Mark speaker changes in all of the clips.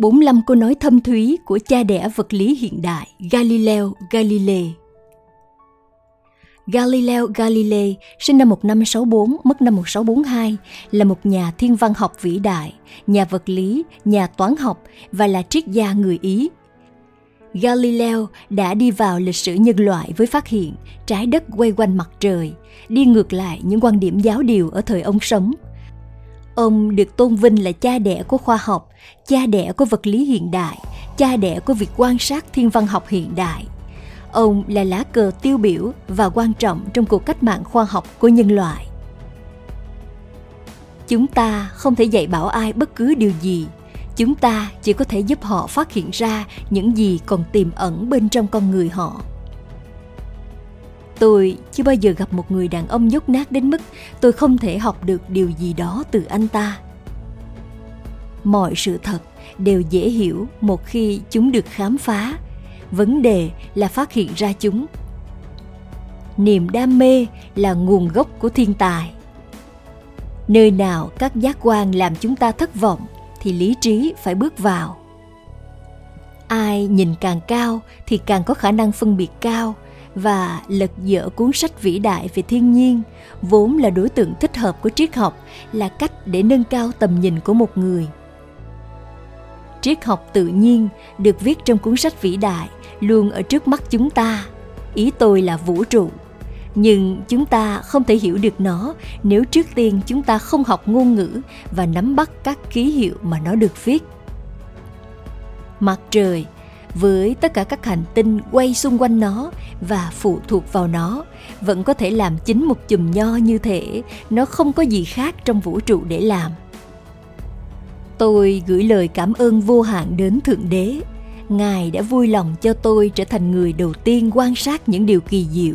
Speaker 1: 45 câu nói thâm thúy của cha đẻ vật lý hiện đại Galileo Galilei. Galileo Galilei sinh năm 1564, mất năm 1642, là một nhà thiên văn học vĩ đại, nhà vật lý, nhà toán học và là triết gia người Ý. Galileo đã đi vào lịch sử nhân loại với phát hiện trái đất quay quanh mặt trời, đi ngược lại những quan điểm giáo điều ở thời ông sống – Ông được tôn vinh là cha đẻ của khoa học, cha đẻ của vật lý hiện đại, cha đẻ của việc quan sát thiên văn học hiện đại. Ông là lá cờ tiêu biểu và quan trọng trong cuộc cách mạng khoa học của nhân loại. Chúng ta không thể dạy bảo ai bất cứ điều gì, chúng ta chỉ có thể giúp họ phát hiện ra những gì còn tiềm ẩn bên trong con người họ Tôi chưa bao giờ gặp một người đàn ông dốt nát đến mức tôi không thể học được điều gì đó từ anh ta. Mọi sự thật đều dễ hiểu một khi chúng được khám phá. Vấn đề là phát hiện ra chúng. Niềm đam mê là nguồn gốc của thiên tài. Nơi nào các giác quan làm chúng ta thất vọng thì lý trí phải bước vào. Ai nhìn càng cao thì càng có khả năng phân biệt cao – và lật dở cuốn sách vĩ đại về thiên nhiên, vốn là đối tượng thích hợp của triết học, là cách để nâng cao tầm nhìn của một người. Triết học tự nhiên được viết trong cuốn sách vĩ đại, luôn ở trước mắt chúng ta. Ý tôi là vũ trụ. Nhưng chúng ta không thể hiểu được nó nếu trước tiên chúng ta không học ngôn ngữ và nắm bắt các ký hiệu mà nó được viết. Mặt trời với tất cả các hành tinh quay xung quanh nó và phụ thuộc vào nó, vẫn có thể làm chính một chùm nho như thể nó không có gì khác trong vũ trụ để làm. Tôi gửi lời cảm ơn vô hạn đến thượng đế. Ngài đã vui lòng cho tôi trở thành người đầu tiên quan sát những điều kỳ diệu.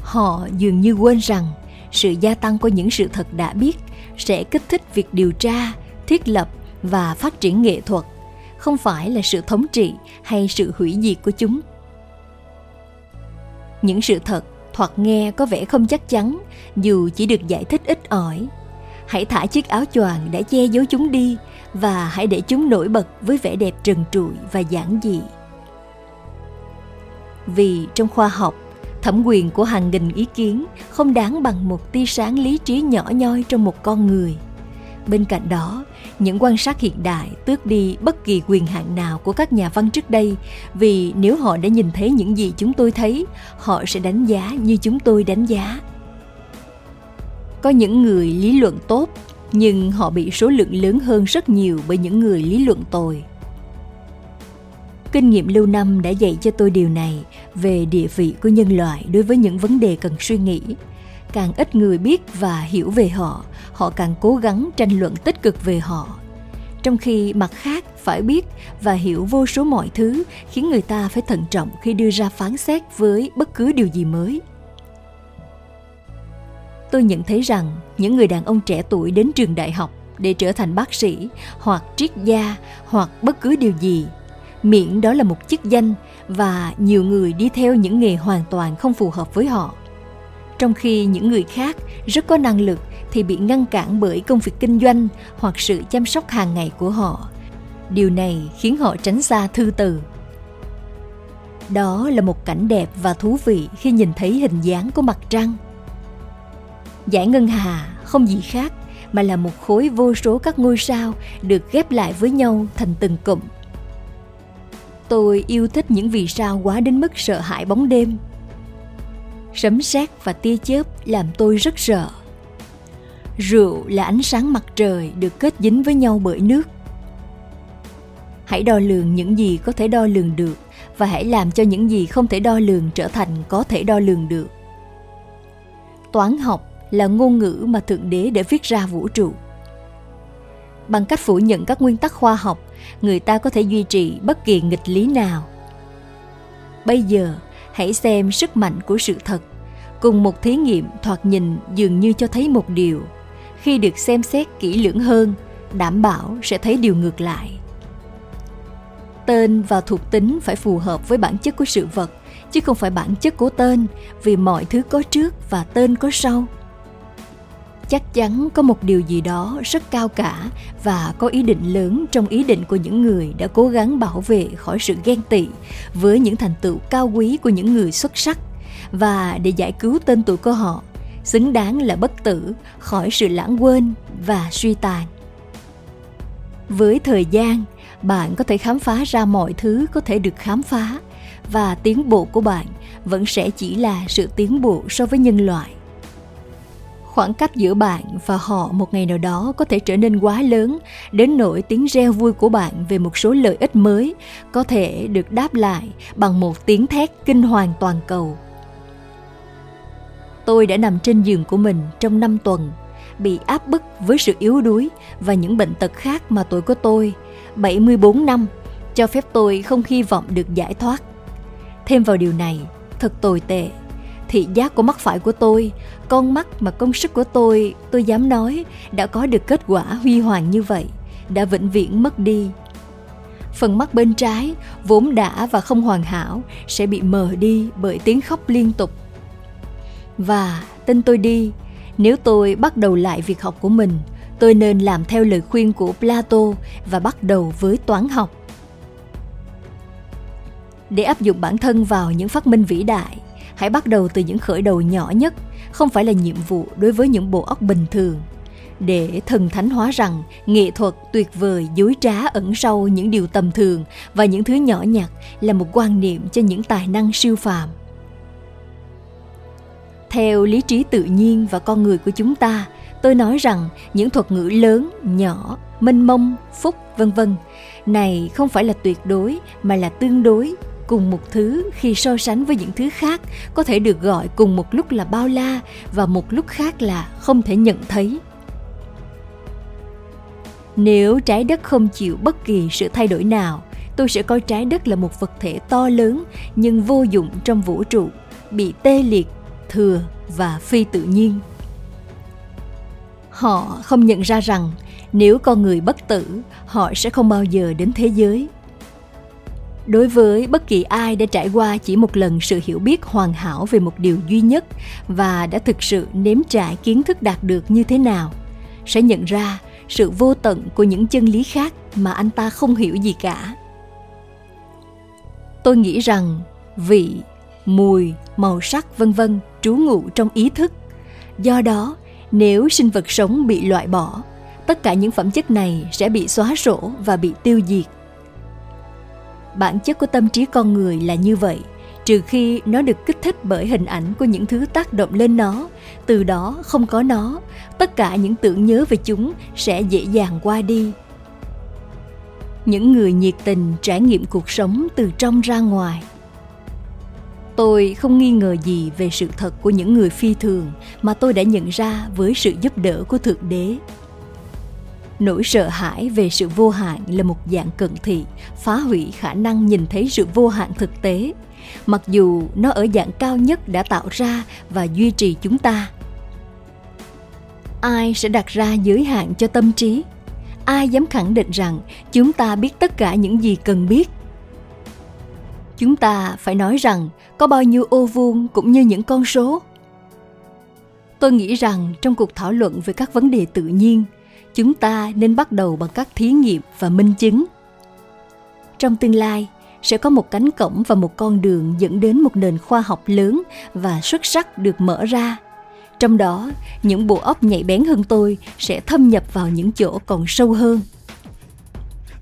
Speaker 1: Họ dường như quên rằng sự gia tăng của những sự thật đã biết sẽ kích thích việc điều tra, thiết lập và phát triển nghệ thuật không phải là sự thống trị hay sự hủy diệt của chúng. Những sự thật thoạt nghe có vẻ không chắc chắn, dù chỉ được giải thích ít ỏi. Hãy thả chiếc áo choàng đã che giấu chúng đi và hãy để chúng nổi bật với vẻ đẹp trần trụi và giản dị. Vì trong khoa học, thẩm quyền của hàng nghìn ý kiến không đáng bằng một tia sáng lý trí nhỏ nhoi trong một con người bên cạnh đó, những quan sát hiện đại tước đi bất kỳ quyền hạn nào của các nhà văn trước đây, vì nếu họ đã nhìn thấy những gì chúng tôi thấy, họ sẽ đánh giá như chúng tôi đánh giá. Có những người lý luận tốt, nhưng họ bị số lượng lớn hơn rất nhiều bởi những người lý luận tồi. Kinh nghiệm lâu năm đã dạy cho tôi điều này về địa vị của nhân loại đối với những vấn đề cần suy nghĩ càng ít người biết và hiểu về họ họ càng cố gắng tranh luận tích cực về họ. Trong khi mặt khác phải biết và hiểu vô số mọi thứ, khiến người ta phải thận trọng khi đưa ra phán xét với bất cứ điều gì mới. Tôi nhận thấy rằng những người đàn ông trẻ tuổi đến trường đại học để trở thành bác sĩ hoặc triết gia hoặc bất cứ điều gì, miễn đó là một chức danh và nhiều người đi theo những nghề hoàn toàn không phù hợp với họ trong khi những người khác rất có năng lực thì bị ngăn cản bởi công việc kinh doanh hoặc sự chăm sóc hàng ngày của họ. Điều này khiến họ tránh xa thư từ. Đó là một cảnh đẹp và thú vị khi nhìn thấy hình dáng của mặt trăng. Giải ngân hà không gì khác mà là một khối vô số các ngôi sao được ghép lại với nhau thành từng cụm. Tôi yêu thích những vì sao quá đến mức sợ hãi bóng đêm sấm sét và tia chớp làm tôi rất sợ. Rượu là ánh sáng mặt trời được kết dính với nhau bởi nước. Hãy đo lường những gì có thể đo lường được và hãy làm cho những gì không thể đo lường trở thành có thể đo lường được. Toán học là ngôn ngữ mà thượng đế để viết ra vũ trụ. Bằng cách phủ nhận các nguyên tắc khoa học, người ta có thể duy trì bất kỳ nghịch lý nào. Bây giờ hãy xem sức mạnh của sự thật. Cùng một thí nghiệm thoạt nhìn dường như cho thấy một điều. Khi được xem xét kỹ lưỡng hơn, đảm bảo sẽ thấy điều ngược lại. Tên và thuộc tính phải phù hợp với bản chất của sự vật, chứ không phải bản chất của tên, vì mọi thứ có trước và tên có sau chắc chắn có một điều gì đó rất cao cả và có ý định lớn trong ý định của những người đã cố gắng bảo vệ khỏi sự ghen tị với những thành tựu cao quý của những người xuất sắc. Và để giải cứu tên tuổi của họ, xứng đáng là bất tử khỏi sự lãng quên và suy tàn. Với thời gian, bạn có thể khám phá ra mọi thứ có thể được khám phá và tiến bộ của bạn vẫn sẽ chỉ là sự tiến bộ so với nhân loại khoảng cách giữa bạn và họ một ngày nào đó có thể trở nên quá lớn đến nỗi tiếng reo vui của bạn về một số lợi ích mới có thể được đáp lại bằng một tiếng thét kinh hoàng toàn cầu tôi đã nằm trên giường của mình trong năm tuần bị áp bức với sự yếu đuối và những bệnh tật khác mà tuổi của tôi 74 năm cho phép tôi không hy vọng được giải thoát. Thêm vào điều này, thật tồi tệ. Thị giác của mắt phải của tôi, con mắt mà công sức của tôi, tôi dám nói, đã có được kết quả huy hoàng như vậy, đã vĩnh viễn mất đi. Phần mắt bên trái, vốn đã và không hoàn hảo, sẽ bị mờ đi bởi tiếng khóc liên tục. Và tin tôi đi, nếu tôi bắt đầu lại việc học của mình, tôi nên làm theo lời khuyên của Plato và bắt đầu với toán học. Để áp dụng bản thân vào những phát minh vĩ đại, hãy bắt đầu từ những khởi đầu nhỏ nhất, không phải là nhiệm vụ đối với những bộ óc bình thường. Để thần thánh hóa rằng nghệ thuật tuyệt vời dối trá ẩn sâu những điều tầm thường và những thứ nhỏ nhặt là một quan niệm cho những tài năng siêu phàm theo lý trí tự nhiên và con người của chúng ta tôi nói rằng những thuật ngữ lớn nhỏ mênh mông phúc vân vân này không phải là tuyệt đối mà là tương đối cùng một thứ khi so sánh với những thứ khác có thể được gọi cùng một lúc là bao la và một lúc khác là không thể nhận thấy. Nếu trái đất không chịu bất kỳ sự thay đổi nào, tôi sẽ coi trái đất là một vật thể to lớn nhưng vô dụng trong vũ trụ, bị tê liệt, thừa và phi tự nhiên. Họ không nhận ra rằng nếu con người bất tử, họ sẽ không bao giờ đến thế giới đối với bất kỳ ai đã trải qua chỉ một lần sự hiểu biết hoàn hảo về một điều duy nhất và đã thực sự nếm trải kiến thức đạt được như thế nào, sẽ nhận ra sự vô tận của những chân lý khác mà anh ta không hiểu gì cả. Tôi nghĩ rằng vị, mùi, màu sắc, vân vân, trú ngụ trong ý thức. Do đó, nếu sinh vật sống bị loại bỏ, tất cả những phẩm chất này sẽ bị xóa sổ và bị tiêu diệt bản chất của tâm trí con người là như vậy. Trừ khi nó được kích thích bởi hình ảnh của những thứ tác động lên nó, từ đó không có nó, tất cả những tưởng nhớ về chúng sẽ dễ dàng qua đi. Những người nhiệt tình trải nghiệm cuộc sống từ trong ra ngoài. Tôi không nghi ngờ gì về sự thật của những người phi thường mà tôi đã nhận ra với sự giúp đỡ của thượng đế nỗi sợ hãi về sự vô hạn là một dạng cận thị, phá hủy khả năng nhìn thấy sự vô hạn thực tế. Mặc dù nó ở dạng cao nhất đã tạo ra và duy trì chúng ta, ai sẽ đặt ra giới hạn cho tâm trí? Ai dám khẳng định rằng chúng ta biết tất cả những gì cần biết? Chúng ta phải nói rằng có bao nhiêu ô vuông cũng như những con số. Tôi nghĩ rằng trong cuộc thảo luận về các vấn đề tự nhiên chúng ta nên bắt đầu bằng các thí nghiệm và minh chứng. Trong tương lai sẽ có một cánh cổng và một con đường dẫn đến một nền khoa học lớn và xuất sắc được mở ra. Trong đó những bộ óc nhạy bén hơn tôi sẽ thâm nhập vào những chỗ còn sâu hơn.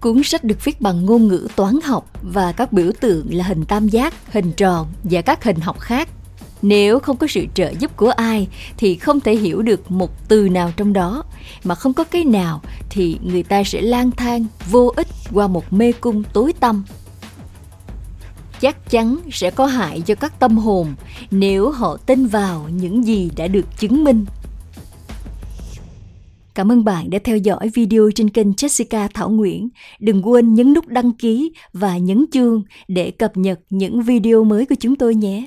Speaker 1: Cuốn sách được viết bằng ngôn ngữ toán học và các biểu tượng là hình tam giác, hình tròn và các hình học khác. Nếu không có sự trợ giúp của ai thì không thể hiểu được một từ nào trong đó, mà không có cái nào thì người ta sẽ lang thang vô ích qua một mê cung tối tăm. Chắc chắn sẽ có hại cho các tâm hồn nếu họ tin vào những gì đã được chứng minh Cảm ơn bạn đã theo dõi video trên kênh Jessica Thảo Nguyễn. Đừng quên nhấn nút đăng ký và nhấn chuông để cập nhật những video mới của chúng tôi nhé.